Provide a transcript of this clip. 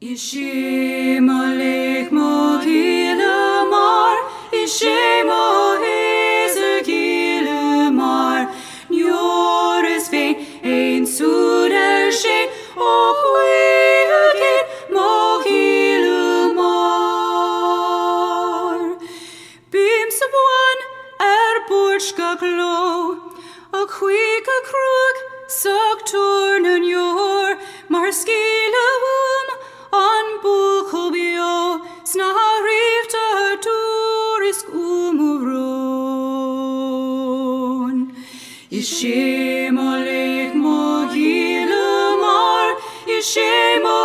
Ishe malek mo mar, ishe mo hezer mar, njor is vein, ein suder she, och wiget mo mar. Bim sa buan er borska glo, och quick a krug, sog torn your, mar Ishimolik mogilumar, ishimolik.